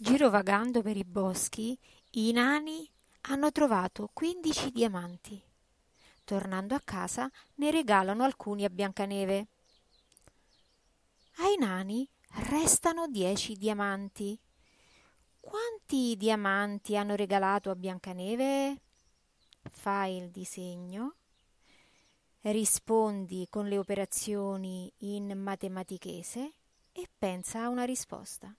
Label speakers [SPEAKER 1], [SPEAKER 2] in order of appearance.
[SPEAKER 1] Girovagando per i boschi, i nani hanno trovato quindici diamanti. Tornando a casa, ne regalano alcuni a Biancaneve. Ai nani restano dieci diamanti. Quanti diamanti hanno regalato a Biancaneve? Fai il disegno, rispondi con le operazioni in matematichese e pensa a una risposta.